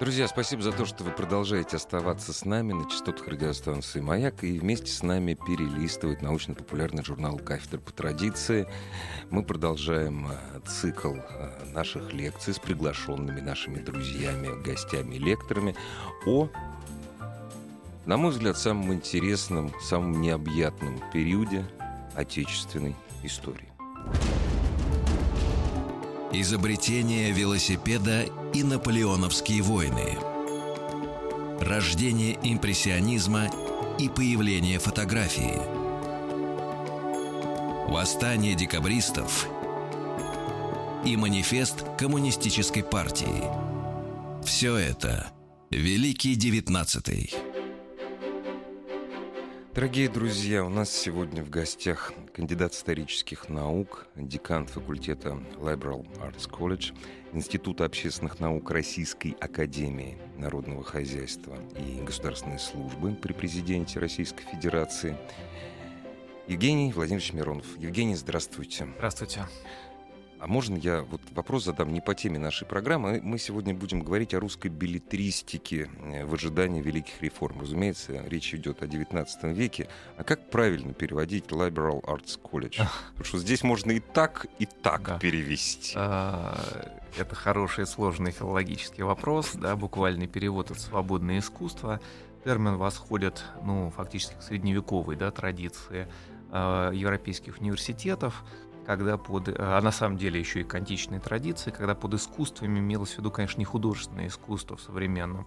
Друзья, спасибо за то, что вы продолжаете оставаться с нами на частотах радиостанции «Маяк» и вместе с нами перелистывать научно-популярный журнал «Кафедра по традиции». Мы продолжаем э, цикл э, наших лекций с приглашенными нашими друзьями, гостями лекторами о, на мой взгляд, самом интересном, самом необъятном периоде отечественной истории. Изобретение велосипеда и наполеоновские войны. Рождение импрессионизма и появление фотографии. Восстание декабристов и манифест коммунистической партии. Все это Великий Девятнадцатый. Дорогие друзья, у нас сегодня в гостях кандидат исторических наук, декан факультета Liberal Arts College, Института общественных наук Российской Академии Народного Хозяйства и Государственной службы при президенте Российской Федерации Евгений Владимирович Миронов. Евгений, здравствуйте. Здравствуйте. А можно я вот вопрос задам не по теме нашей программы? Мы сегодня будем говорить о русской билетристике э, в ожидании великих реформ. Разумеется, речь идет о XIX веке. А как правильно переводить Liberal Arts College? Потому что здесь можно и так, и так да. перевести. А, это хороший, сложный филологический вопрос. Да, буквальный перевод от «свободное искусство». Термин восходит, ну, фактически к средневековой да, традиции э, европейских университетов когда под, э, а на самом деле еще и к античной традиции, когда под искусствами имелось в виду, конечно, не художественное искусство в современном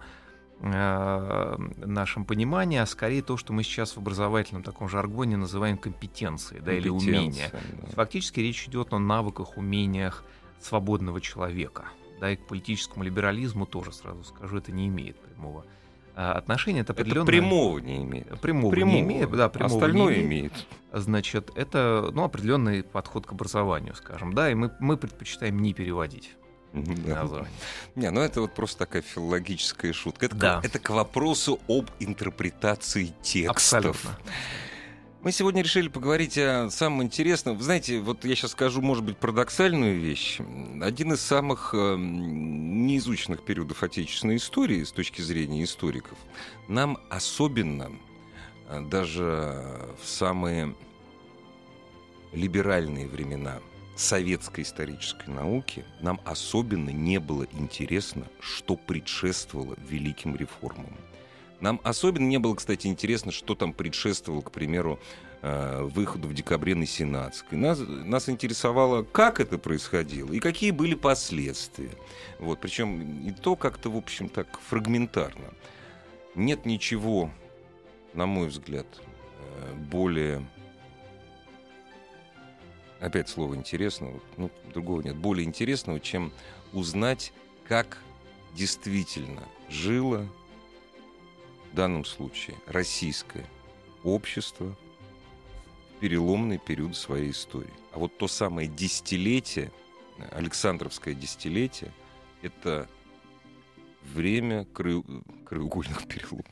э, нашем понимании, а скорее то, что мы сейчас в образовательном таком жаргоне называем компетенцией, да, или умения. Да. Фактически речь идет о навыках, умениях свободного человека. Да, и к политическому либерализму тоже, сразу скажу, это не имеет прямого отношения. Это, определенно... это прямого не имеет. Прямого, прямого. не имеет, да, прямого Остальное не имеет. имеет. Значит, это ну, определенный подход к образованию, скажем, да, и мы, мы предпочитаем не переводить. Да. Не, ну это вот просто такая филологическая шутка. Это, да. к, это к вопросу об интерпретации текстов. Абсолютно. Мы сегодня решили поговорить о самом интересном. Вы знаете, вот я сейчас скажу, может быть, парадоксальную вещь. Один из самых э, неизученных периодов отечественной истории с точки зрения историков. Нам особенно, э, даже в самые либеральные времена советской исторической науки, нам особенно не было интересно, что предшествовало великим реформам. Нам особенно не было, кстати, интересно, что там предшествовало, к примеру, э, выходу в декабре на Сенатской. Нас, нас интересовало, как это происходило и какие были последствия. Вот, причем и то как-то, в общем, так фрагментарно. Нет ничего, на мой взгляд, э, более опять слово интересного, ну, другого нет, более интересного, чем узнать, как действительно жило в данном случае российское общество в переломный период своей истории. А вот то самое десятилетие, Александровское десятилетие, это время краю... краеугольных переломов.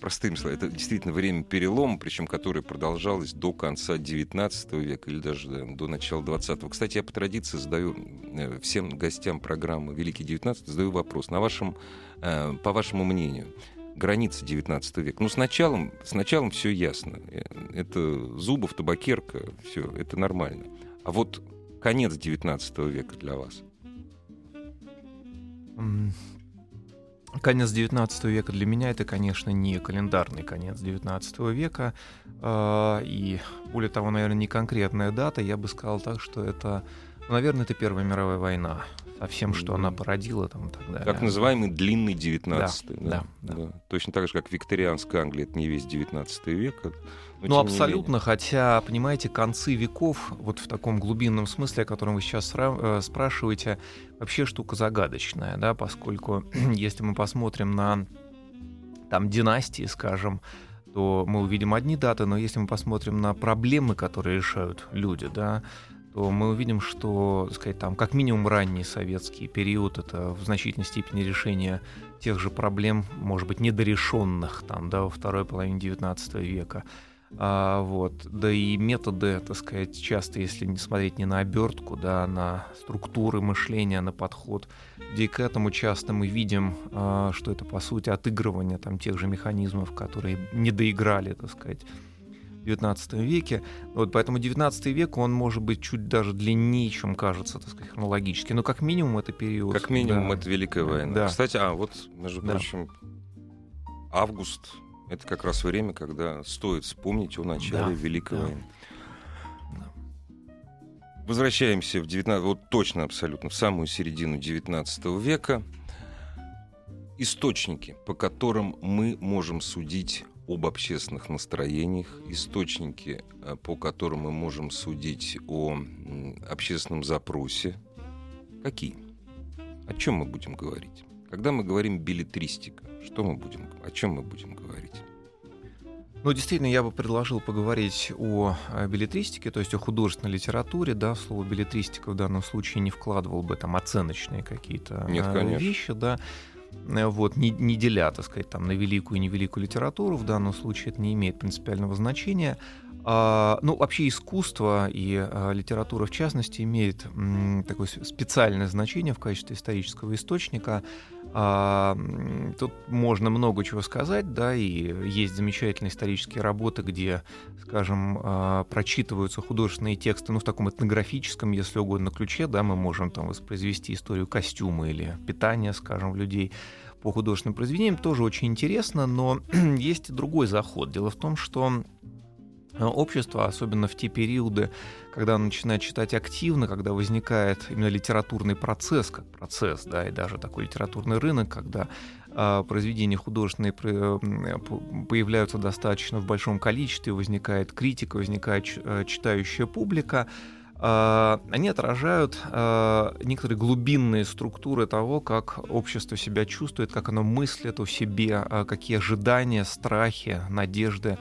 Простым словом, это действительно время перелома, причем которое продолжалось до конца XIX века или даже да, до начала XX. Кстати, я по традиции задаю э, всем гостям программы «Великий XIX» задаю вопрос. На вашем, э, по вашему мнению, границы 19 века. Ну, с началом, с началом все ясно. Это Зубов, табакерка, все, это нормально. А вот конец 19 века для вас? Конец 19 века для меня это, конечно, не календарный конец 19 века. А, и более того, наверное, не конкретная дата. Я бы сказал так, что это, ну, наверное, это Первая мировая война со всем, что она породила там и так далее. Так называемый длинный 19 да, да, да, да. Точно так же, как викторианская Англия, это не весь 19 век. Ну, абсолютно, хотя, понимаете, концы веков, вот в таком глубинном смысле, о котором вы сейчас э, спрашиваете, вообще штука загадочная, да, поскольку если мы посмотрим на там династии, скажем, то мы увидим одни даты, но если мы посмотрим на проблемы, которые решают люди, да, то мы увидим, что, так сказать, там, как минимум ранний советский период, это в значительной степени решение тех же проблем, может быть, недорешенных там, да, во второй половине XIX века. А, вот. Да и методы, так сказать, часто, если не смотреть не на обертку, да, на структуры мышления, на подход, где к этому часто мы видим, а, что это, по сути, отыгрывание там, тех же механизмов, которые не доиграли, так сказать, XIX веке. Вот, поэтому XIX век, он может быть чуть даже длиннее, чем кажется, так сказать, хронологически. Но как минимум это период. Как минимум да. это Великая война. Да. Кстати, а вот, между да. прочим, август это как раз время, когда стоит вспомнить о начале да, Великой да. войны. Возвращаемся в 19, вот точно абсолютно, в самую середину 19 века. Источники, по которым мы можем судить об общественных настроениях, источники, э, по которым мы можем судить о общественном запросе. Какие? О чем мы будем говорить? Когда мы говорим билетристика, что мы будем, о чем мы будем говорить? Ну, действительно, я бы предложил поговорить о билетристике, то есть о художественной литературе, да, слово билетристика в данном случае не вкладывал бы там оценочные какие-то э, вещи, да, э, вот, не, не деля, так сказать, там, на великую и невеликую литературу, в данном случае это не имеет принципиального значения. А, ну, вообще искусство и а, литература в частности имеет такое специальное значение в качестве исторического источника. А, тут можно много чего сказать, да, и есть замечательные исторические работы, где, скажем, прочитываются художественные тексты, ну, в таком этнографическом, если угодно, ключе, да, мы можем там воспроизвести историю костюма или питания, скажем, людей по художественным произведениям, тоже очень интересно, но есть и другой заход. Дело в том, что Э, общество, особенно в те периоды, когда оно начинает читать активно, когда возникает именно литературный процесс, как процесс, да, и даже такой литературный рынок, когда э, произведения художественные появляются достаточно в большом количестве, возникает критика, возникает э, читающая публика, э, они отражают э, некоторые глубинные структуры того, как общество себя чувствует, как оно мыслит о себе, какие ожидания, страхи, надежды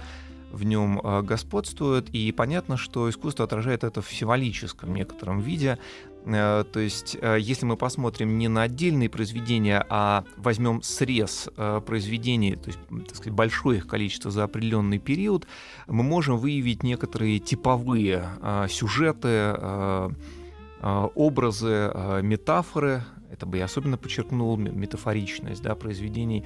в нем э, господствует, и понятно, что искусство отражает это в символическом некотором виде. Э, то есть, э, если мы посмотрим не на отдельные произведения, а возьмем срез произведений, то есть, так сказать, большое их количество за определенный период, мы можем выявить некоторые типовые сюжеты, образы, метафоры. Это бы я особенно подчеркнул метафоричность да, произведений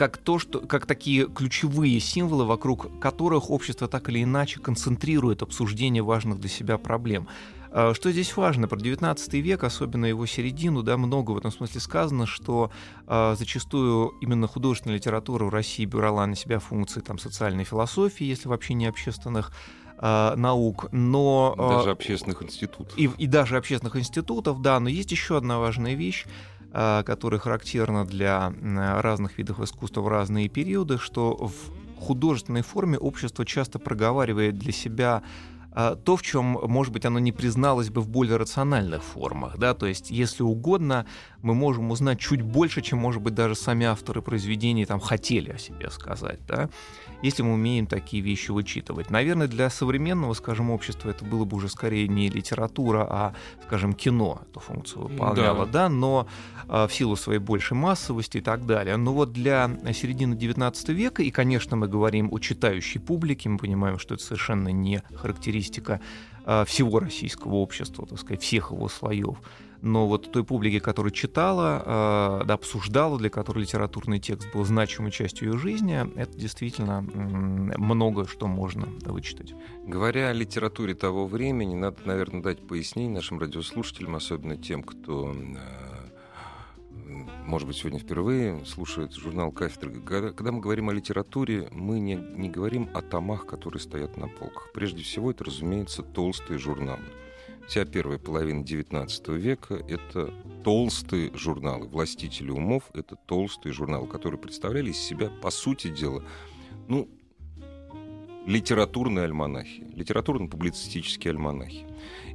как то, что, как такие ключевые символы, вокруг которых общество так или иначе концентрирует обсуждение важных для себя проблем. А, что здесь важно? Про 19 век, особенно его середину, да, много в этом смысле сказано, что э, зачастую именно художественная литература в России брала на себя функции там, социальной философии, если вообще не общественных э, наук, но... Э, даже общественных институтов. И, и даже общественных институтов, да, но есть еще одна важная вещь, которая характерна для разных видов искусства в разные периоды, что в художественной форме общество часто проговаривает для себя э, то, в чем, может быть, оно не призналось бы в более рациональных формах. Да? То есть, если угодно, мы можем узнать чуть больше, чем, может быть, даже сами авторы произведений там хотели о себе сказать. Да? Если мы умеем такие вещи вычитывать. Наверное, для современного, скажем, общества это было бы уже скорее не литература, а, скажем, кино эту функцию выполняло, да, да но а, в силу своей большей массовости и так далее. Но вот для середины XIX века, и, конечно, мы говорим о читающей публике, мы понимаем, что это совершенно не характеристика всего российского общества, так сказать, всех его слоев но вот той публике, которая читала, э, да, обсуждала, для которой литературный текст был значимой частью ее жизни, это действительно много что можно вычитать. Говоря о литературе того времени, надо, наверное, дать пояснение нашим радиослушателям, особенно тем, кто э, может быть, сегодня впервые слушает журнал «Кафедра». Когда мы говорим о литературе, мы не, не говорим о томах, которые стоят на полках. Прежде всего, это, разумеется, толстые журналы вся первая половина XIX века — это толстые журналы. «Властители умов» — это толстые журналы, которые представляли из себя, по сути дела, ну, литературные альманахи, литературно-публицистические альманахи.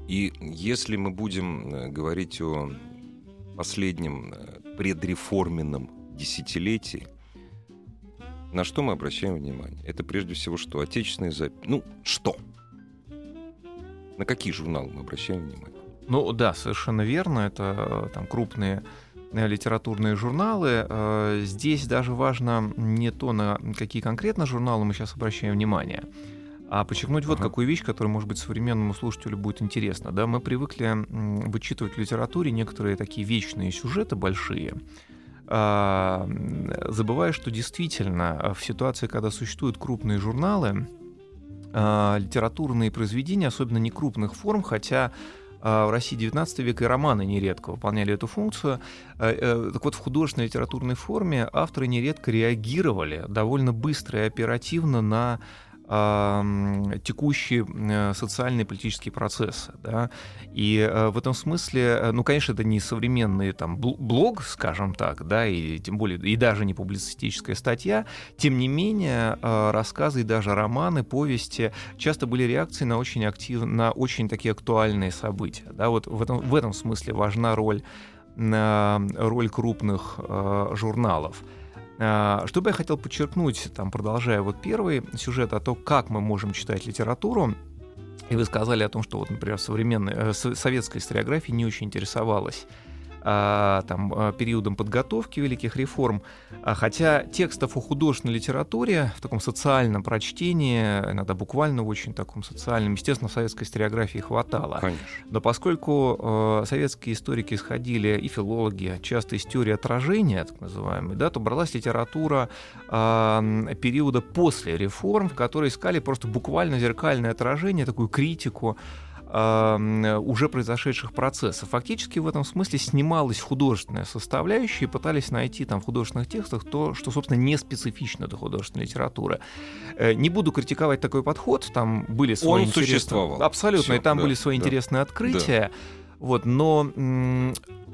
И если мы будем э, говорить о последнем э, предреформенном десятилетии, на что мы обращаем внимание? Это прежде всего что? Отечественные записи. Ну, что? На какие журналы мы обращаем внимание? Ну да, совершенно верно. Это э, там крупные э, литературные журналы. Э, здесь даже важно не то, на какие конкретно журналы мы сейчас обращаем внимание, а подчеркнуть вот какую вещь, которая, может быть, современному слушателю будет интересна. Да, мы привыкли вычитывать в литературе некоторые такие вечные сюжеты большие, а, забывая, что действительно в ситуации, когда существуют крупные журналы, а, литературные произведения, особенно не крупных форм, хотя а, в России 19 века и романы нередко выполняли эту функцию. Э, так вот, в художественной литературной форме авторы нередко реагировали довольно быстро и оперативно на текущие э, социальные и политические процессы. Да? И э, в этом смысле, э, ну, конечно, это не современный там, блог, скажем так, да, и тем более, и даже не публицистическая статья, тем не менее, рассказы и даже романы, повести часто были реакцией на очень активные, на очень такие актуальные события. Да? Вот в этом, в этом смысле важна роль, роль крупных журналов. А, что бы я хотел подчеркнуть, там, продолжая вот первый сюжет о том, как мы можем читать литературу, и вы сказали о том, что, вот, например, современная, э, советская историография не очень интересовалась. а, там, а, периодом подготовки великих реформ. А, хотя текстов о художественной литературе в таком социальном прочтении, иногда буквально в очень таком социальном, естественно, в советской историографии хватало. Конечно. Но поскольку советские историки исходили, и филологи, часто из теории отражения, так называемой, да, то бралась литература периода после реформ, в которой искали просто буквально зеркальное отражение, такую критику уже произошедших процессов. Фактически в этом смысле снималась художественная составляющая и пытались найти там в художественных текстах то, что, собственно, не специфично для художественной литературы. Э, не буду критиковать такой подход, там были свои Он интересные... существовал. Абсолютно, Всё, и там да, были свои да, интересные открытия. Да. Вот, но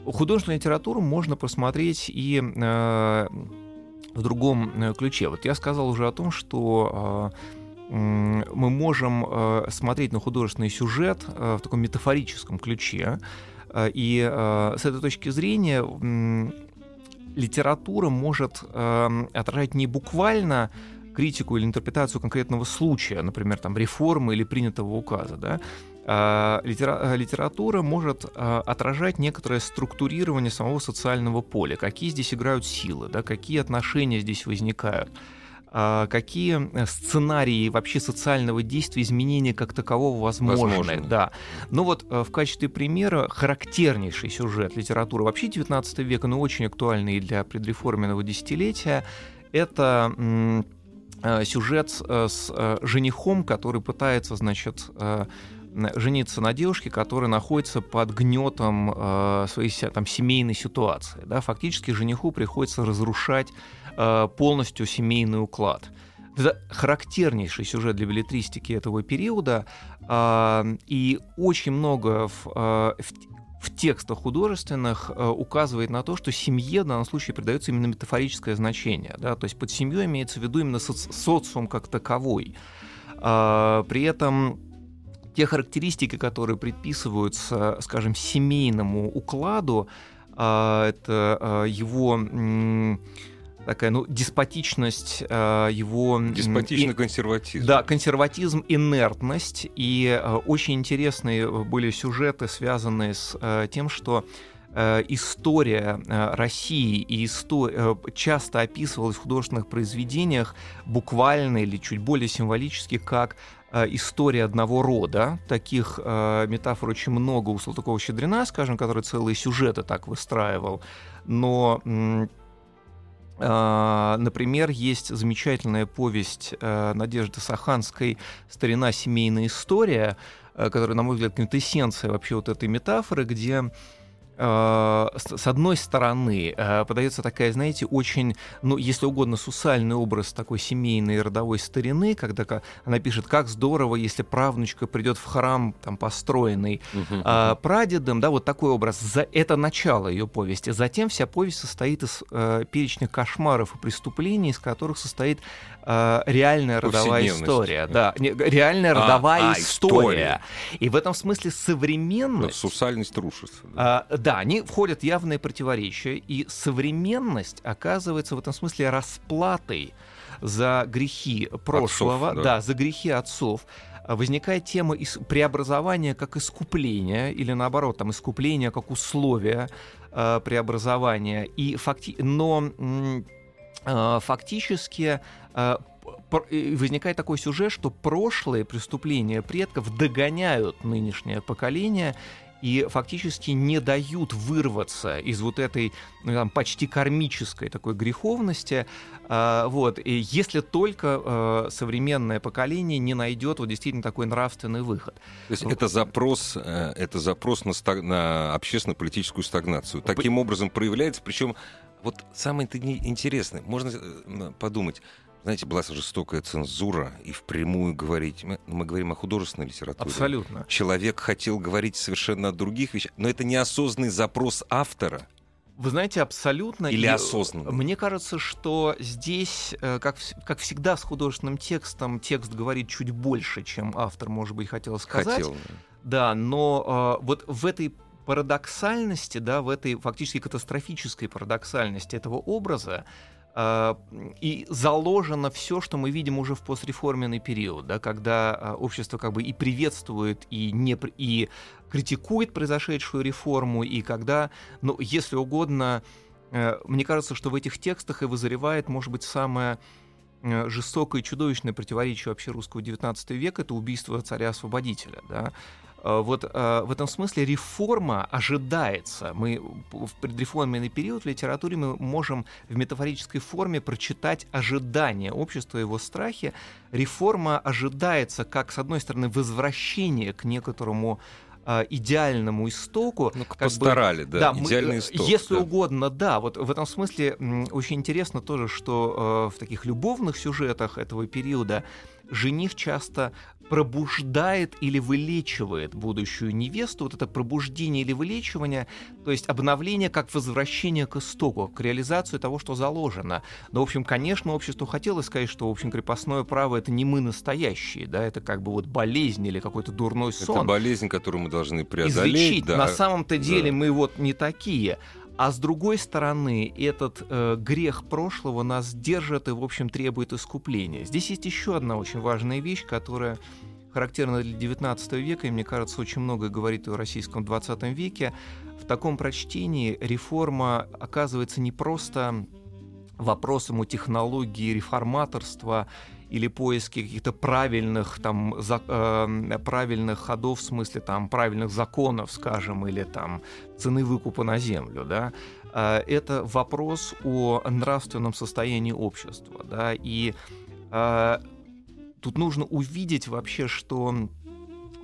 художественную литературу можно посмотреть и э, в другом э, ключе. Вот я сказал уже о том, что э, мы можем э, смотреть на художественный сюжет э, в таком метафорическом ключе. Э, и с этой точки зрения литература может отражать не буквально критику или интерпретацию конкретного случая, например, там, реформы или принятого указа, да, литература может отражать некоторое структурирование самого социального поля, какие здесь играют силы, да, какие отношения здесь возникают. А какие э, сценарии вообще социального действия, изменения как такового возможны. Возможно. Да. Ну вот э, в качестве примера характернейший сюжет литературы вообще 19 века, но очень актуальный для предреформенного десятилетия, это э, сюжет с женихом, который пытается, значит, жениться на девушке, которая находится под гнетом своей там, семейной ситуации. Да? Фактически жениху приходится разрушать Э, полностью семейный уклад. Это характернейший сюжет для билетристики этого периода, а, и очень много в, э, в, в текстах художественных э, указывает на то, что семье в данном случае придается именно метафорическое значение. Да? То есть под семьей имеется в виду именно соци социум как таковой. А, при этом те характеристики, которые предписываются, скажем, семейному укладу, а, это его такая, ну, деспотичность э, его... Деспотичный и, консерватизм. Да, консерватизм, инертность. И э, очень интересные были сюжеты, связанные с э, тем, что э, история э, России и истор... часто описывалась в художественных произведениях буквально или чуть более символически как история одного рода. Таких э, метафор очень много у Салтыкова-Щедрина, скажем, который целые сюжеты так выстраивал. Но а, например, есть замечательная повесть э, Надежды Саханской «Старина. Семейная история», э, которая, на мой взгляд, квинтэссенция вообще вот этой метафоры, где Э, с одной стороны, э, подается такая, знаете, очень, ну, если угодно, сусальный образ такой семейной родовой старины, когда она пишет, как здорово, если правнучка придет в храм, там, построенный uh прадедом, да, вот такой образ. За это начало ее повести. Затем вся повесть состоит из э, перечня кошмаров и преступлений, из которых состоит э, реальная родовая история. Да, не, реальная а, родовая а, история. история. И в этом смысле современность... Сусальность рушится. Да. Э, да, они входят в явные противоречия, и современность оказывается в этом смысле расплатой за грехи прошлого, Отцов, да. да. за грехи отцов. Возникает тема преобразования как искупления, или наоборот, там, искупления как условия э, преобразования. И факти... Но м, фактически э, пр- и возникает такой сюжет, что прошлые преступления предков догоняют нынешнее поколение и фактически не дают вырваться из вот этой ну, там, почти кармической такой греховности, А, вот, и если только э, современное поколение не найдет вот действительно такой нравственный выход. То есть это запрос, э, это запрос на, стаг- на общественно-политическую стагнацию. Таким образом проявляется, причем вот самое интересное, можно э, подумать, знаете, была жестокая цензура, и впрямую говорить, мы, мы говорим о художественной литературе. Абсолютно. Человек хотел говорить совершенно о других вещах, но это неосознанный запрос автора. Вы знаете, абсолютно. Или осознанно? Мне кажется, что здесь, э, как, как всегда с художественным текстом, текст говорит чуть больше, чем автор, может быть, хотел сказать. Хотел. Да, но э, вот в этой парадоксальности, да, в этой фактически катастрофической парадоксальности этого образа э, и заложено все, что мы видим уже в постреформенный период, да, когда э, общество как бы и приветствует, и, не, и критикует произошедшую реформу, и когда, ну, если угодно, э, мне кажется, что в этих текстах и вызревает, может быть, самое э, жестокое и чудовищное противоречие вообще русского XIX века — это убийство царя-освободителя, да, вот э, в этом смысле реформа ожидается. Мы в предреформенный период в литературе мы можем в метафорической форме прочитать ожидания общества, его страхи. Реформа ожидается как, с одной стороны, возвращение к некоторому э, идеальному истоку. Ну, как бы- постарали, да, мы, идеальный э, исток. Если да. угодно, да. Вот в этом смысле очень интересно тоже, что э, в таких любовных сюжетах этого периода жених часто пробуждает или вылечивает будущую невесту. Вот это пробуждение или вылечивание, то есть обновление как возвращение к истоку, к реализации того, что заложено. Но, в общем, конечно, обществу хотелось сказать, что, в общем, крепостное право — это не мы настоящие, да, это как бы вот болезнь или какой-то дурной сон Это болезнь, которую мы должны преодолеть. излечить. да. На самом-то деле да. мы вот не такие. А с другой стороны, этот э, грех прошлого нас держит и, в общем, требует искупления. Здесь есть еще одна очень важная вещь, которая характерна для XIX века, и, мне кажется, очень многое говорит о российском XX веке. В таком прочтении реформа оказывается не просто вопросом о технологии реформаторства или поиске каких-то правильных там за- э, правильных ходов в смысле там правильных законов, скажем, или там цены выкупа на землю, да, Э, это вопрос о нравственном состоянии общества, да, и э, тут нужно увидеть вообще, что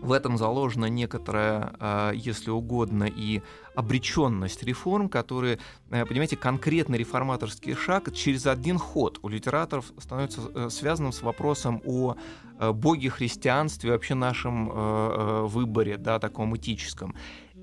в этом заложена некоторая, э, если угодно, и обреченность реформ, которые, э, понимаете, конкретный реформаторский шаг через один ход у литераторов становится э, связанным с вопросом о э, боге христианстве, вообще нашем выборе, да, таком этическом.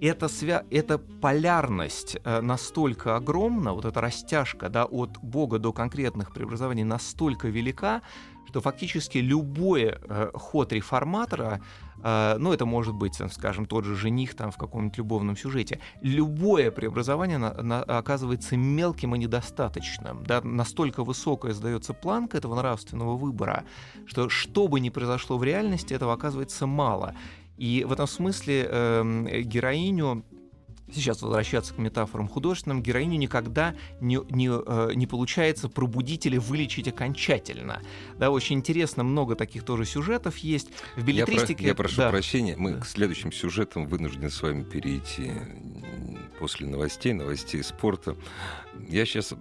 Эта, свя... эта полярность э, настолько огромна, вот эта растяжка да, от Бога до конкретных преобразований настолько велика, что фактически любой э, ход реформатора, э, ну это может быть, там, скажем, тот же жених там в каком-нибудь любовном сюжете, любое преобразование на- на- оказывается мелким и недостаточным. Да, настолько высокая сдается планка этого нравственного выбора, что что бы ни произошло в реальности, этого оказывается мало. И в этом смысле эм, героиню сейчас возвращаться к метафорам художественным, героиню никогда не, не, э, не получается пробудить или вылечить окончательно. Да, очень интересно, много таких тоже сюжетов есть. В Я, про- билетристике... я прошу да. прощения, мы Да. к следующим сюжетам вынуждены с вами перейти после новостей, новостей спорта. Я сейчас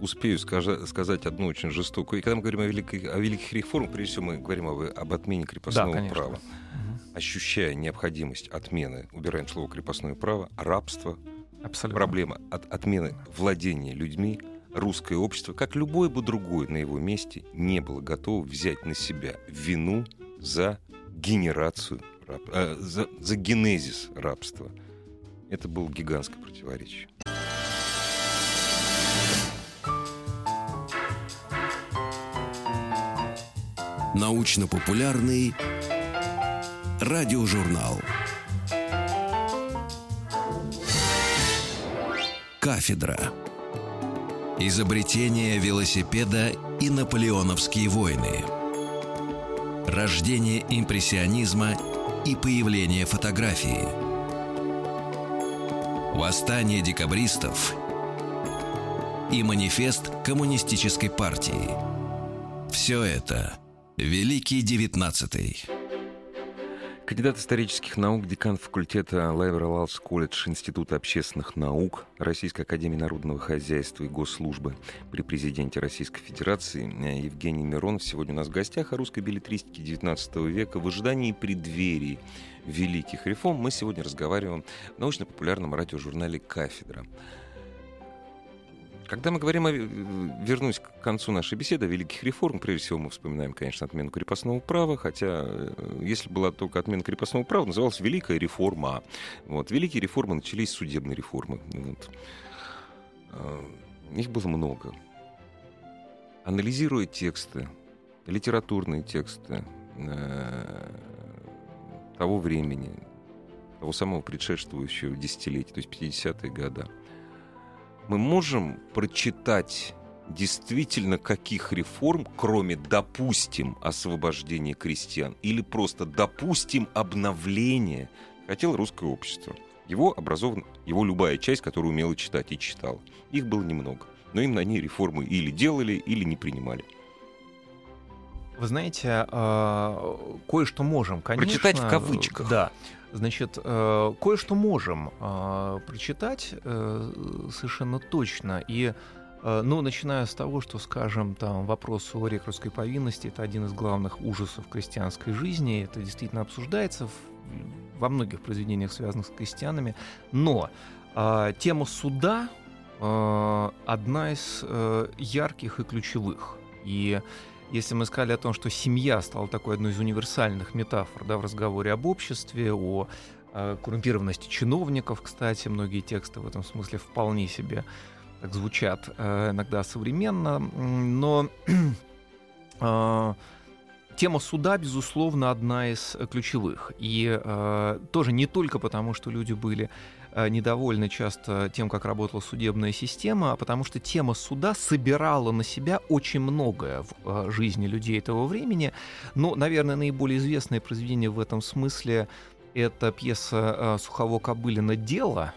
успею скажа- сказать одну очень жестокую. И когда мы говорим о, великой- о великих реформах, прежде всего мы говорим об, об отмене крепостного конечно. права. Ощущая необходимость отмены, убираем слово крепостное право, рабство, Абсолютно. проблема от, отмены владения людьми, русское общество, как любое бы другое на его месте, не было готово взять на себя вину за генерацию, раб- э, за, за генезис рабства. Это было гигантское противоречие. Научно-популярный радиожурнал. Кафедра. Изобретение велосипеда и наполеоновские войны. Рождение импрессионизма и появление фотографии. Восстание декабристов и манифест коммунистической партии. Все это Великий Девятнадцатый. Кандидат исторических наук, декан факультета Лайвер колледж Института общественных наук Российской академии народного хозяйства и госслужбы при президенте Российской Федерации Евгений Миронов сегодня у нас в гостях о русской билетристике XIX века в ожидании преддверий великих реформ. Мы сегодня разговариваем в научно-популярном радиожурнале «Кафедра». Когда мы говорим о... Вернусь к концу нашей беседы о великих реформах, прежде всего мы вспоминаем, конечно, отмену крепостного права, хотя э, если была только отмена крепостного права, называлась Великая реформа. Вот. Великие реформы начались с судебной реформы. Вот. Э, их было много. Анализируя тексты, литературные тексты э, того времени, того самого предшествующего десятилетия, то есть 50-е годы, мы можем прочитать действительно каких реформ, кроме, допустим, освобождения крестьян или просто, допустим, обновления, хотело русское общество. Его образован, его любая часть, которая умела читать и читала. Их было немного. Но им на ней реформы или делали, или не принимали. Вы знаете, э, кое-что можем, конечно. Прочитать в кавычках. Да. Значит, э, кое-что можем э, прочитать э, совершенно точно. И, ну, начиная с того, что, скажем, там вопрос о рекрутской повинности это один из главных ужасов крестьянской жизни. Это действительно обсуждается в, во многих произведениях, связанных с крестьянами. Но тема суда одна из ярких и ключевых. И если мы сказали о том, что семья стала такой одной из универсальных метафор да, в разговоре об обществе, о э, коррумпированности чиновников, кстати, многие тексты в этом смысле вполне себе так звучат э, иногда современно, но э, тема суда, безусловно, одна из ключевых. И э, тоже не только потому, что люди были Э, недовольны часто тем, как работала судебная система, потому что тема суда собирала на себя очень многое в э, жизни людей этого времени. Но, наверное, наиболее известное произведение в этом смысле это пьеса э, Сухово-Кобылина «Дело»,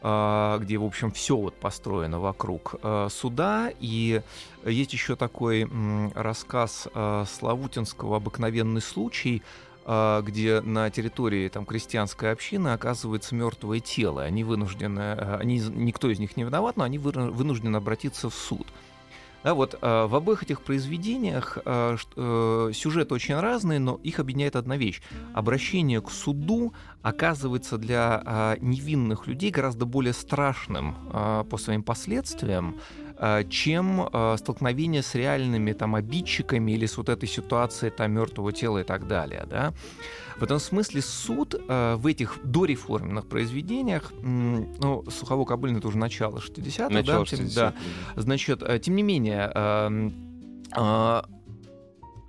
где, в общем, все вот построено вокруг суда. И есть еще такой рассказ Славутинского «Обыкновенный случай», а, где на территории там крестьянской общины оказывается мертвое тело. Они вынуждены, а, они, никто из них не виноват, но они вынуждены обратиться в суд. Да, вот э, в обоих этих произведениях э, сюжет очень разный, но их объединяет одна вещь. Обращение к суду оказывается для невинных людей гораздо более страшным по своим последствиям, чем э, столкновение с реальными там обидчиками или с вот этой ситуацией там мертвого тела и так далее, да. В этом смысле суд э, в этих дореформенных произведениях, ну, Сухово-Кобыльный это уже начало 60-х, начало да, 60 да, значит, тем не менее, эм,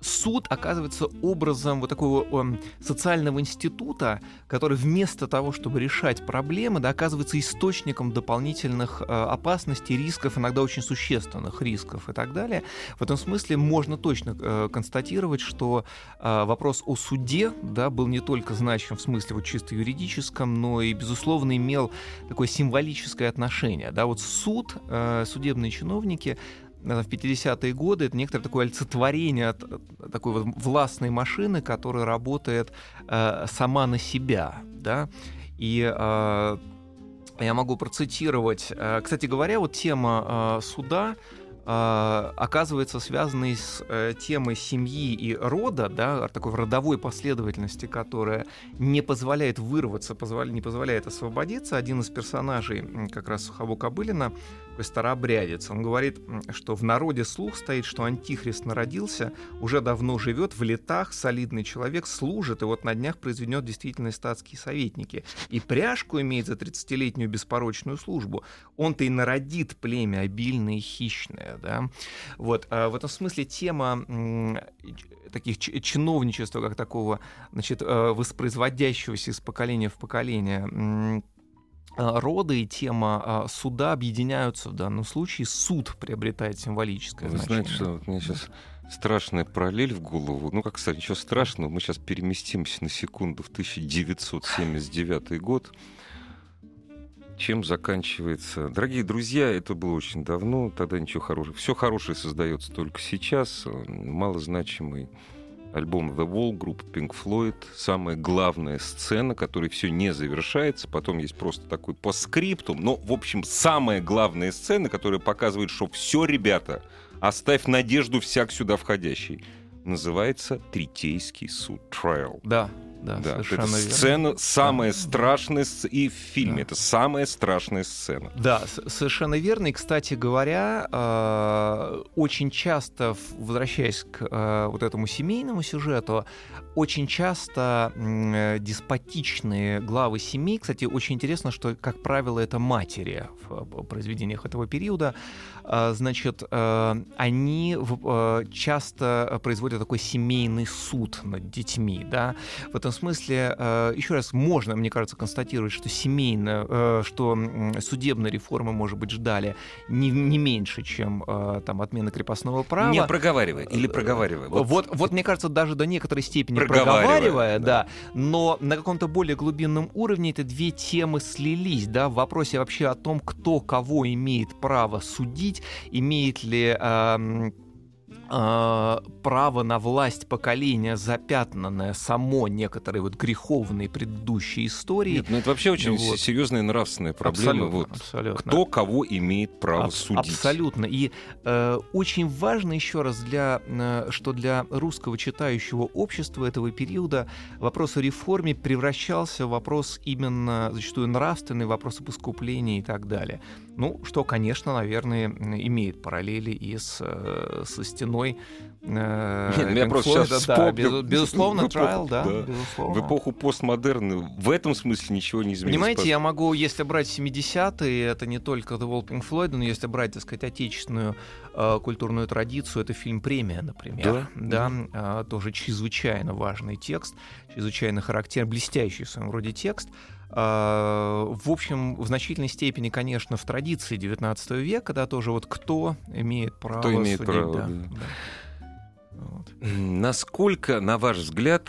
суд оказывается образом вот такого э, социального института, который вместо того, чтобы решать проблемы, да, оказывается источником дополнительных э, опасностей, рисков, иногда очень существенных рисков и так далее. В этом смысле можно точно э, констатировать, что э, вопрос о суде да, был не только значим в смысле вот чисто юридическом, но и, безусловно, имел такое символическое отношение. Да, вот суд, судебные чиновники в 50-е годы это некоторое такое олицетворение от такой вот властной машины, которая работает э, сама на себя, да, и э, я могу процитировать, э, кстати говоря, вот тема э, суда, а, оказывается связанный с э, темой семьи и рода, да, такой родовой последовательности, которая не позволяет вырваться, позволя, не позволяет освободиться. Один из персонажей, как раз Сухово Кобылина, такой старообрядец, он говорит, что в народе слух стоит, что антихрист народился, уже давно живет в летах, солидный человек, служит, и вот на днях произведет действительно статские советники. И пряжку имеет за 30-летнюю беспорочную службу. Он-то и народит племя обильное и хищное да. Вот, а в этом смысле тема таких чиновничества, как такого, значит, э, воспроизводящегося из поколения в поколение, рода и тема суда объединяются в данном случае. Суд приобретает символическое Вы значение. знаете, что вот мне сейчас страшная параллель в голову. Ну, как сказать, ничего страшного. Мы сейчас переместимся на секунду в 1979 год. Чем заканчивается? Дорогие друзья, это было очень давно, тогда ничего хорошего. Все хорошее создается только сейчас. Малозначимый альбом The Wall группы Pink Floyd. Самая главная сцена, которой все не завершается. Потом есть просто такой постскриптум. Но, в общем, самая главная сцена, которая показывает, что все, ребята, оставь надежду всяк сюда входящий. Называется Третейский суд. Trial. Да, да, Да, совершенно это верно. сцена самая Да. страшная и в фильме Да. это самая страшная сцена. Да, совершенно верно. И, кстати говоря, э, очень часто, возвращаясь к э, вот этому семейному сюжету, очень часто э, деспотичные главы семей, кстати, очень интересно, что, как правило, это матери в э, произведениях этого периода, э, значит, э, они часто производят такой семейный суд над детьми, да, в этом смысле, еще раз, можно, мне кажется, констатировать, что семейная, э, что судебной реформы, может быть, ждали не, не меньше, чем там отмена крепостного права. Не проговаривай или проговаривай. Вот, вот, мне кажется, даже до некоторой степени Проговаривая, проговаривая, да. да. но на каком-то более глубинном уровне эти две темы слились, да, в вопросе вообще о том, кто кого имеет право судить, имеет ли э, право на власть поколения, запятнанное само некоторые вот греховные предыдущие истории. Нет, ну это вообще очень Вот. серьезная нравственная проблема. Абсолютно, Вот. абсолютно. Кто кого имеет право Аб- судить. Абсолютно. И э, очень важно еще раз, для, э, что для русского читающего общества этого периода вопрос о реформе превращался в вопрос именно зачастую нравственный, вопрос об искуплении и так далее. Ну, что, конечно, наверное, имеет параллели и с, э, со стеной. э, Нет, ну я просто Floyd, сейчас да, вспомнил. безу- безусловно, Trial, да, да. безусловно. В эпоху постмодерна в этом смысле ничего не изменилось. Понимаете, я могу, если брать 70-е, это не только The Wall Pink Floyd, но если брать, так сказать, отечественную э, культурную традицию, это фильм «Премия», например. Да, э, тоже чрезвычайно важный текст, чрезвычайно характерный, блестящий в своем роде текст. Э, в общем, в значительной степени, конечно, в традиции 19 века, да, тоже вот кто имеет право имеет судить, право, да, да. да. Вот. Насколько, на ваш взгляд,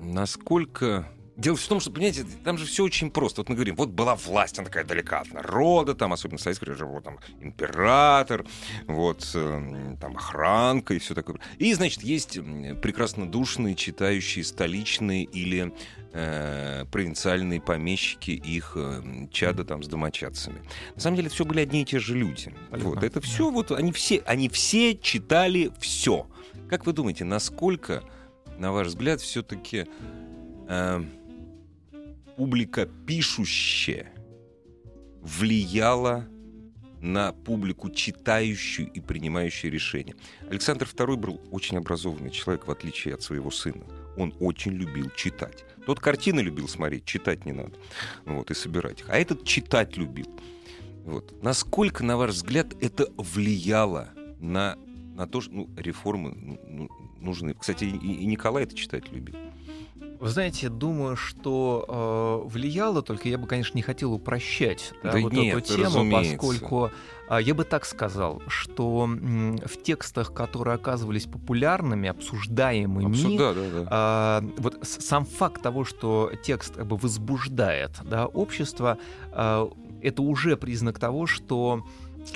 насколько... Дело в том, что, понимаете, там же все очень просто. Вот мы говорим, вот была власть, она такая далека от народа, там, особенно в Советском Союзе, вот там император, вот э, там охранка и все такое. И, значит, есть м, прекраснодушные, читающие столичные или э, провинциальные помещики, их э, чада там с домочадцами. На самом деле, все были одни и те же люди. Абсолютно, Вот, это все, вот они все, они все читали все. Как вы думаете, насколько, на ваш взгляд, все-таки публика пишущая влияла на публику читающую и принимающую решения? Александр II был очень образованный человек, в отличие от своего сына. Он очень любил читать. Тот картины любил смотреть, читать не надо. Вот, и собирать их. А этот читать любил. Вот. Насколько, на ваш взгляд, это влияло на, на то, что ну, реформы ну, нужны? Кстати, и, и Николай это читать любил. Вы знаете, думаю, что э, влияло, только я бы, конечно, не хотел упрощать да, Да вот нет, эту тему, разумеется. поскольку а, я бы так сказал, что м, в текстах, которые оказывались популярными, обсуждаемыми, Абсолютно, да, да, а, вот сам факт того, что текст как бы возбуждает да, общество, а, это уже признак того, что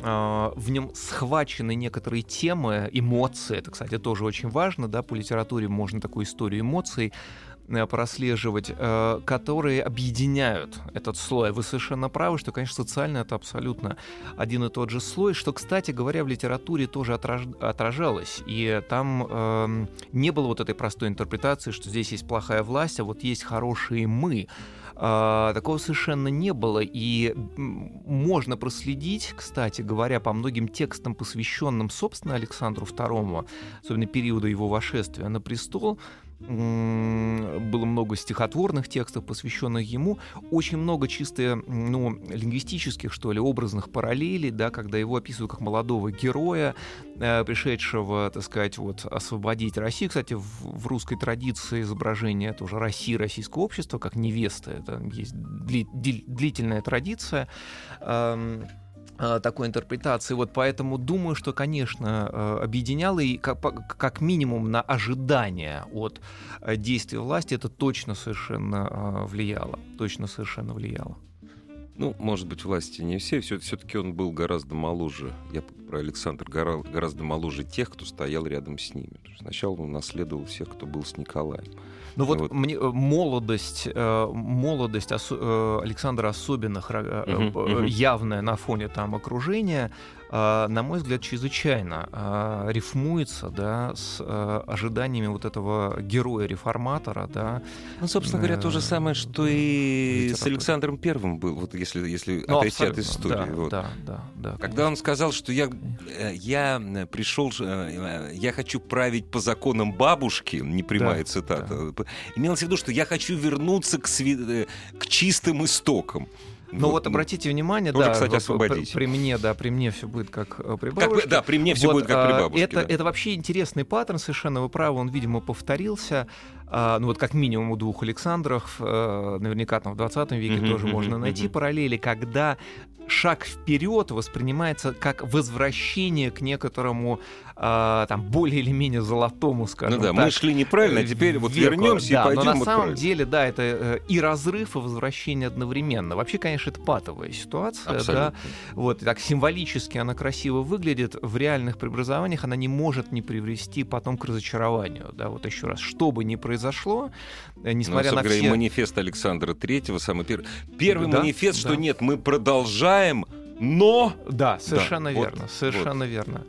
в нем схвачены некоторые темы, эмоции, это, кстати, тоже очень важно, да, по литературе можно такую историю эмоций э, прослеживать, э, которые объединяют этот слой. Вы совершенно правы, что, конечно, социально это абсолютно один и тот же слой, что, кстати говоря, в литературе тоже отраж- отражалось. И там эм, не было вот этой простой интерпретации, что здесь есть плохая власть, а вот есть хорошие мы. А, такого совершенно не было, и можно проследить, кстати говоря, по многим текстам, посвященным, собственно, Александру II, особенно периоду его вошествия на престол, было много стихотворных текстов, посвященных ему, очень много чисто ну, лингвистических, что ли, образных параллелей, да, когда его описывают как молодого героя, э, пришедшего, так сказать, вот, освободить Россию. Кстати, в, в русской традиции изображения тоже России, российского общества, как невеста, это есть дли, длительная традиция. Э, такой интерпретации. Вот поэтому думаю, что, конечно, э, объединяло и как, как минимум на ожидание от э, действия власти это точно совершенно влияло. Точно совершенно влияло. Ну, может быть, власти не все. Все-таки он был гораздо моложе. Я Александр гораздо моложе тех, кто стоял рядом с ними. Сначала он наследовал всех, кто был с Николаем. Ну вот, вот. мне э, молодость, э, молодость э, Александра особенно uh-huh, явная на фоне там окружения, на мой взгляд, чрезвычайно рифмуется да, с ожиданиями вот этого героя-реформатора. Да, ну, собственно говоря, то же самое, что и с Александром Первым был, вот если, если ну, отойти от истории. Да, вот. да, да, да, Когда конечно. он сказал, что я, я пришел, я хочу править по законам бабушки, непрямая да, цитата, да имелось в виду, что я хочу вернуться к, сви... Э, к чистым истокам. Ну вот, вот обратите внимание, Тоже, да, кстати, освободить. При, при мне, да, при мне все будет как э, при бабушке. Как, да, при мне все вот, будет как при а, бабушке. Это, да. это вообще интересный паттерн, совершенно вы правы, он, видимо, повторился. А, ну вот как минимум у двух Александров, а, наверняка там в 20 веке mm-hmm, тоже mm-hmm, можно найти mm-hmm. параллели, когда шаг вперед воспринимается как возвращение к некоторому э, там более или менее золотому, скажем ну да, так, мы шли неправильно, а теперь вот веку. вернемся да, и пойдем. Но на вот самом правильно. деле, да, это э, и разрыв, и возвращение одновременно. Вообще, конечно, это патовая ситуация, Абсолютно. да. Вот и так символически она красиво выглядит. В реальных преобразованиях она не может не привести потом к разочарованию, да. Вот еще раз, что бы ни произошло, э, несмотря ну, на все... манифест Александра Третьего самый первый. Первый да, манифест, что да. нет, мы продолжаем, но... Да, совершенно да, верно, вот, совершенно вот. верно.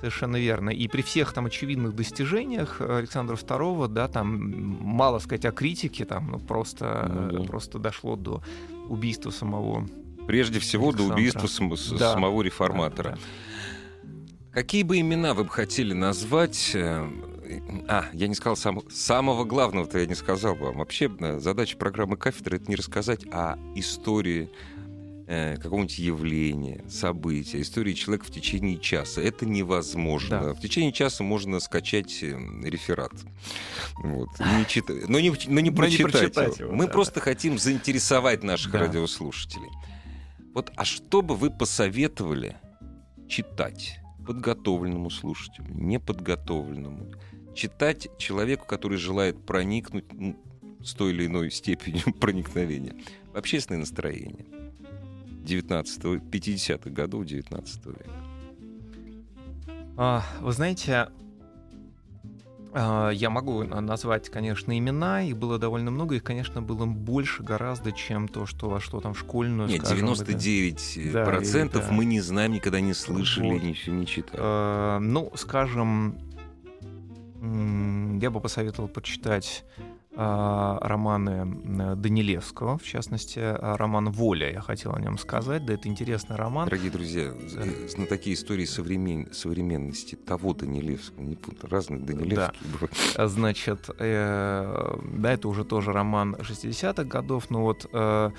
Совершенно верно. И при всех там очевидных достижениях Александра II, да, там мало сказать о критике, там ну, просто, ну, да. просто дошло до убийства самого. Прежде всего Александра. до убийства сам, да. самого реформатора. Да, да. Какие бы имена вы бы хотели назвать? Э, а, я не сказал сам, самого главного-то я не сказал вам. Вообще э, задача программы кафедры это не рассказать о истории э, какого-нибудь явления, события, истории человека в течение часа. Это невозможно. Да. В течение часа можно скачать э, реферат. Вот. Не читать, но не, но не прочитать, но не прочитать его. его. Мы да, просто да. хотим заинтересовать наших да. радиослушателей. Вот, а что бы вы посоветовали читать подготовленному слушателю, неподготовленному? Читать человеку, который желает проникнуть ну, с той или иной степенью проникновения в общественное настроение. 19 50-х годов 19 века? А, вы знаете, а, я могу назвать, конечно, имена, их было довольно много, их, конечно, было больше гораздо, чем то, что во что там школьную, Нет, скажем, 99% да, процентов да. мы не знаем, никогда не слышали, вот. ничего не читали. А, ну, скажем, я бы посоветовал почитать романы Данилевского, в частности, а, роман «Воля», я хотел о нем сказать. Да, это интересный роман. Дорогие друзья, на такие истории современ... современности того Данилевского, не путаю, разные Данилевские да. Значит, э, да, это уже тоже роман 60-х годов, но вот э,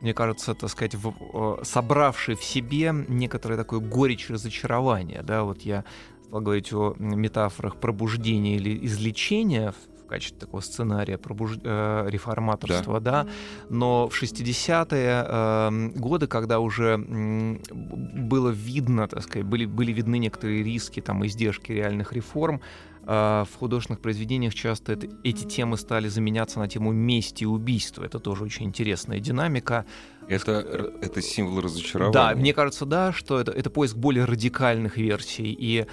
мне кажется, так сказать, в, собравший в себе некоторое такое горечь разочарования, да, вот я стал говорить о метафорах пробуждения или излечения качестве такого сценария пробуж... э, реформаторства, да. да, но в 60-е э, годы, когда уже э, было видно, так сказать, были, были видны некоторые риски, там, издержки реальных реформ, э, в художественных произведениях часто это, эти темы стали заменяться на тему мести и убийства. Это тоже очень интересная динамика. Это, это символ разочарования. Да, мне кажется, да, что это, это поиск более радикальных версий. И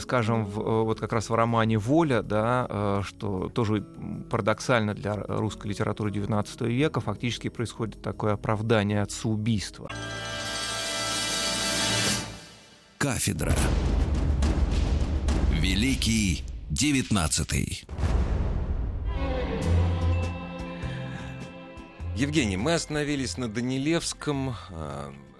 скажем, в, э, вот как раз в романе «Воля», да, э, что тоже парадоксально для русской литературы XIX века, фактически происходит такое оправдание отцеубийства. Кафедра. Великий девятнадцатый. Евгений, мы остановились на Данилевском,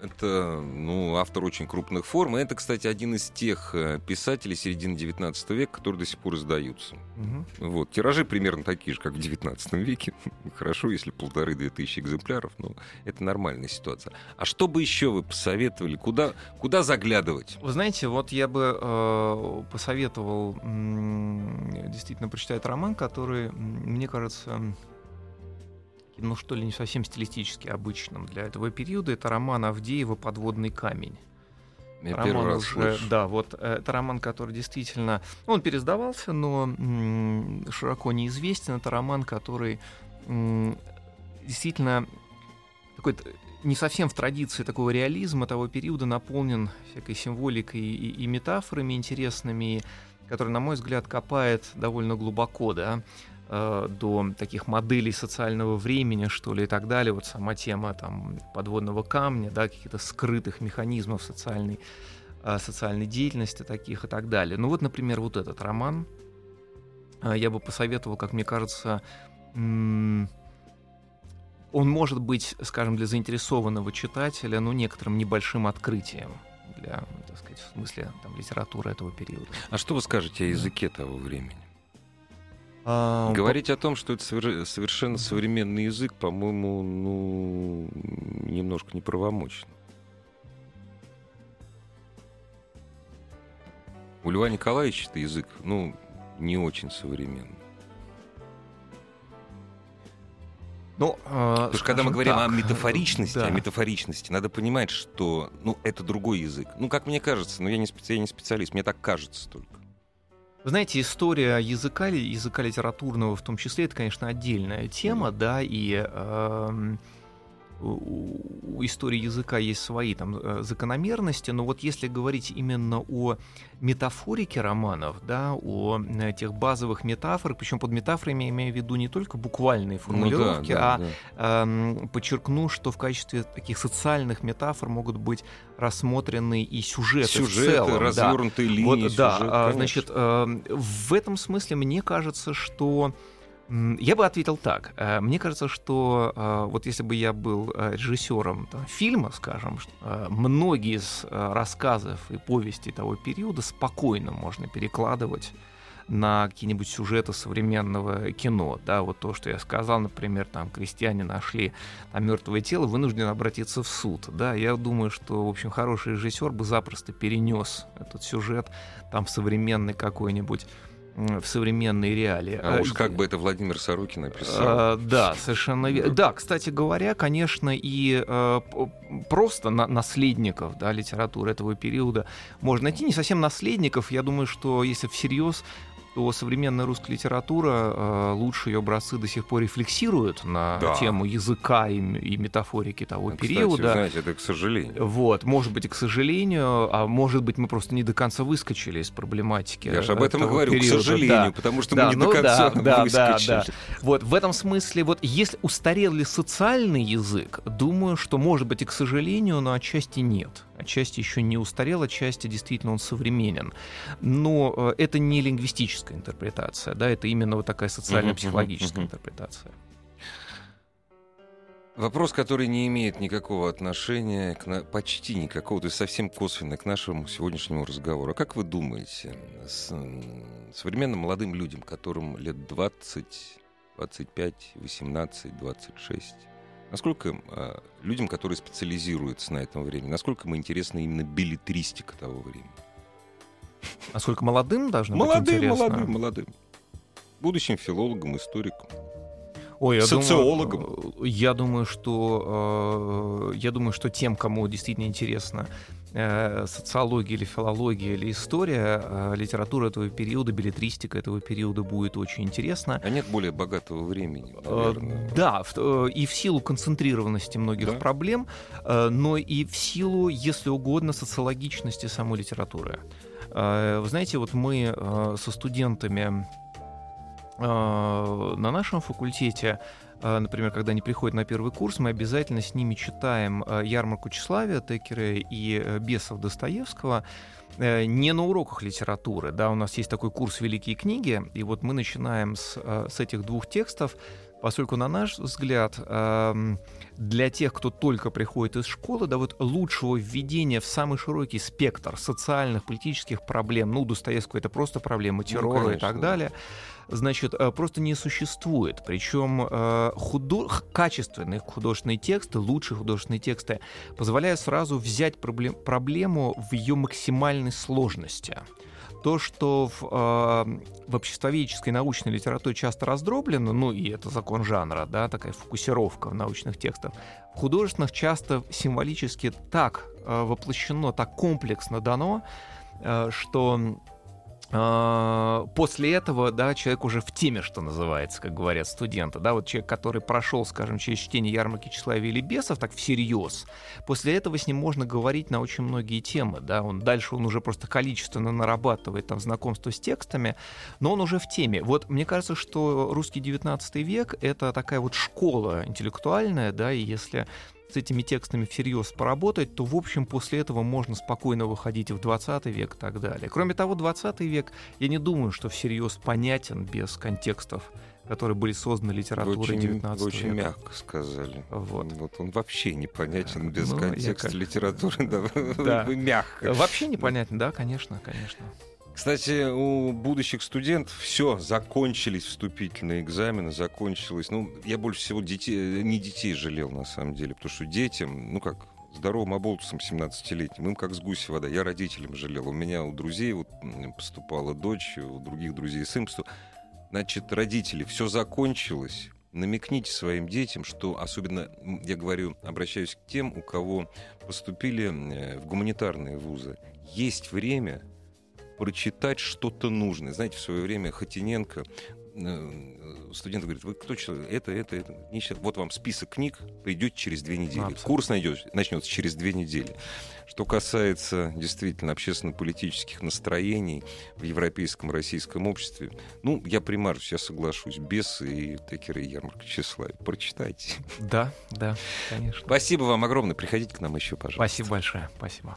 Это, ну, автор очень крупных форм. И это, кстати, один из тех э, писателей середины 19 века, которые до сих пор издаются. Мгм. Вот. Тиражи примерно такие же, как в 19 веке. Хорошо, если полторы-две тысячи экземпляров, но это нормальная ситуация. А что бы еще вы посоветовали? Куда, куда заглядывать? Вы знаете, вот я бы э, посоветовал м, действительно прочитать роман, который, мне кажется, ну что ли, не совсем стилистически обычным для этого периода. Это роман Авдеева «Подводный камень». Я роман первый раз уже, слышу. да, вот э, это роман, который действительно, ну, он пересдавался, но м, широко неизвестен. Это роман, который м, действительно такой т- не совсем в традиции такого реализма того периода наполнен всякой символикой и, и метафорами интересными, который, на мой взгляд, копает довольно глубоко, да, э, до таких моделей социального времени, что ли, и так далее. Вот сама тема там подводного камня, да, каких-то скрытых механизмов социальной, э, социальной деятельности таких и так далее. Ну вот, например, вот этот роман э, я бы посоветовал, как мне кажется, м, он может быть, скажем, для заинтересованного читателя, ну, некоторым небольшим открытием для, так сказать, в смысле там, литературы этого периода. А что вы скажете о языке того времени? А, Говорить о том, что это совер- совершенно современный язык, по-моему, ну, немножко неправомочно. У Льва Николаевича это язык, ну, не очень современный. Ну, Потому что когда мы говорим о метафоричности, да. о метафоричности, надо понимать, что, ну, это другой язык. Ну, как мне кажется, но я не, специ- я не специалист, мне так кажется только. Вы знаете, история языка, языка литературного в том числе, это, конечно, отдельная тема, да, и эм, у, истории языка есть свои там э, закономерности, но вот если говорить именно о метафорике романов, да, о э, тех базовых метафорах, причем под метафорами я имею в виду не только буквальные формулировки, ну, да, а да, да. Эм, подчеркну, что в качестве таких социальных метафор могут быть рассмотрены и сюжеты, в Сюжеты, целом. да. развернутые линии, Вот, да, сюжет, а, конечно. значит, эм, в этом смысле мне кажется, что я бы ответил так. Э, Мне кажется, что э, вот если бы я был э, режиссером там, фильма, скажем, многие из рассказов и повестей того периода спокойно можно перекладывать на какие-нибудь сюжеты современного кино. Да, вот то, что я сказал, например, там крестьяне нашли там, мертвое тело, вынуждены обратиться в суд. Да, я думаю, что, в общем, хороший режиссер бы запросто перенес этот сюжет там в современный какой-нибудь в современные реалии. А Э, уж как и- бы это Владимир Сорокин написал. Э, Да, совершенно верно. Да, кстати говоря, конечно, и э, п- просто на- наследников да, литературы этого периода можно найти. Не совсем наследников. Я думаю, что если всерьез, то современная русская литература, э, лучшие образцы до сих пор рефлексируют на Да. тему языка и, и метафорики того Кстати, периода. знаете, это к сожалению. Вот, может быть, и к сожалению, а может быть, мы просто не до конца выскочили из проблематики. Я же об этом и говорю, периода. к сожалению, Да. потому что Да, мы не ну до конца да, да, да, выскочили. да. Вот в этом смысле, вот если устарел ли социальный язык, думаю, что может быть и к сожалению, но отчасти нет. Отчасти еще не устарел, отчасти действительно он современен. Но э, это не лингвистическая интерпретация, да, это именно вот такая социально-психологическая интерпретация. Вопрос, который не имеет никакого отношения, к на- почти никакого, то есть совсем косвенно к нашему сегодняшнему разговору. А как вы думаете, с современным молодым людям, которым лет 20, 25, 18, 26, насколько а, людям, которые специализируются на этом времени, насколько им интересна именно билетристика того времени? Насколько молодым должно быть Молодым, интересно? молодым, молодым. Будущим филологам, историкам. Ой, я Социологом. Думаю, э, я думаю, что э, я думаю, что тем, кому действительно интересна э, социология или филология или история, литература этого периода, билетристика этого периода будет очень интересна. А нет более богатого времени, наверное. Да, и в силу концентрированности многих Да. проблем, но и в силу, если угодно, социологичности самой литературы. Вы знаете, вот мы со студентами на нашем факультете, э, например, когда они приходят на первый курс, мы обязательно с ними читаем э, «Ярмарку тщеславия» Текера и э, «Бесов» Достоевского, э, не на уроках литературы. Да, у нас есть такой курс «Великие книги», и вот мы начинаем с, э, с этих двух текстов, поскольку, на наш взгляд, эм, для тех, кто только приходит из школы, да, вот лучшего введения в самый широкий спектр социальных, политических проблем, ну, Достоевского это просто проблемы ну, террора ну, конечно, и так далее, значит, э, просто не существует. Причем э, худо... качественные художественные тексты, лучшие художественные тексты позволяют сразу взять проблем... проблему в ее максимальной сложности то, что в, э, в обществоведческой научной литературе часто раздроблено, ну и это закон жанра, да, такая фокусировка в научных текстах, в художественных часто символически так э, воплощено, так комплексно дано, э, что после этого, да, человек уже в теме, что называется, как говорят студенты, да, вот человек, который прошел, скажем, через чтение ярмарки тщеславия или бесов, так всерьез, после этого с ним можно говорить на очень многие темы, да, он дальше он уже просто количественно нарабатывает там знакомство с текстами, но он уже в теме. Вот мне кажется, что русский 19 век — это такая вот школа интеллектуальная, да, и если с этими текстами всерьез поработать, то, в общем, после этого можно спокойно выходить в 20 век и так далее. Кроме того, 20 век, я не думаю, что всерьез понятен без контекстов которые были созданы литературой очень, 19 вы очень века. мягко сказали. Вот. вот он вообще непонятен без ну, контекста как... литературы. Да, да. мягко. Вообще непонятен, да, конечно, конечно. Кстати, у будущих студентов все, закончились вступительные экзамены, закончилось. Ну, я больше всего детей, не детей жалел, на самом деле, потому что детям, ну как, здоровым оболтусом 17-летним, им как с гуси вода. Я родителям жалел. У меня у друзей вот поступала дочь, у других друзей сын. Значит, родители, все закончилось. Намекните своим детям, что особенно, я говорю, обращаюсь к тем, у кого поступили э, в гуманитарные вузы. Есть время прочитать что-то нужное. Знаете, в свое время Хотиненко э, студент говорит, вы кто человек? Это, это, это. Вот вам список книг, придете через две недели. Абсолютно. Курс найдете, начнется через две недели. Что касается действительно общественно-политических настроений в европейском российском обществе, ну, я примаржусь, я соглашусь. Бесы и Текеры и Ярмарка Тщеславия. Прочитайте. Да, да, конечно. Спасибо вам огромное. Приходите к нам еще, пожалуйста. Спасибо большое. Спасибо.